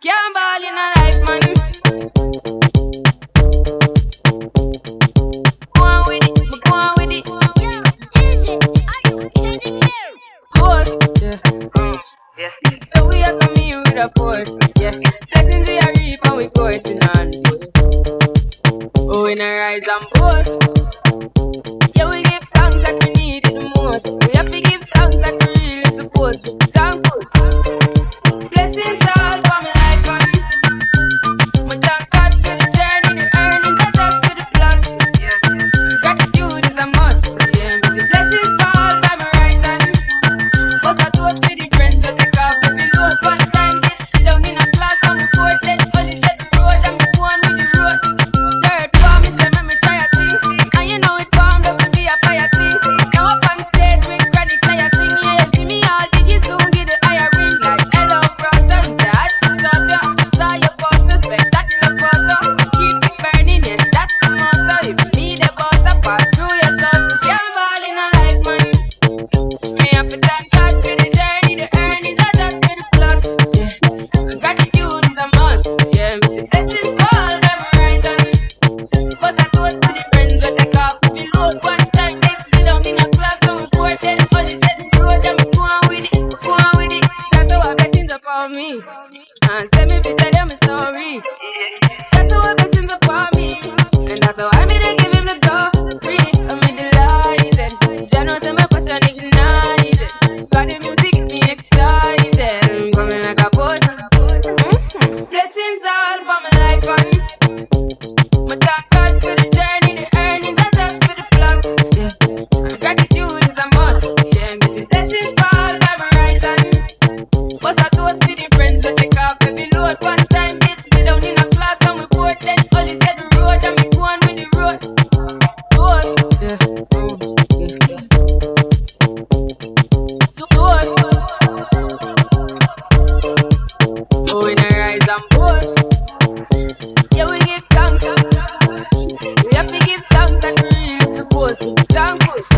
Can't ball in a life, man. Go on with it, go on with it. Yeah, yeah. So we are coming with a force, yeah. Blessings we are reap and we coursing on. Oh, in a rise and boast. Uh, and send me if you tell them a story. That's how ever sings upon me. And that's how I made it give him the glory. I made the lies. And Jano said my passion ignites it. The music get me excited. I'm coming like a boss. Mm-hmm. Blessings all for my life. And pussy, dumb pussy.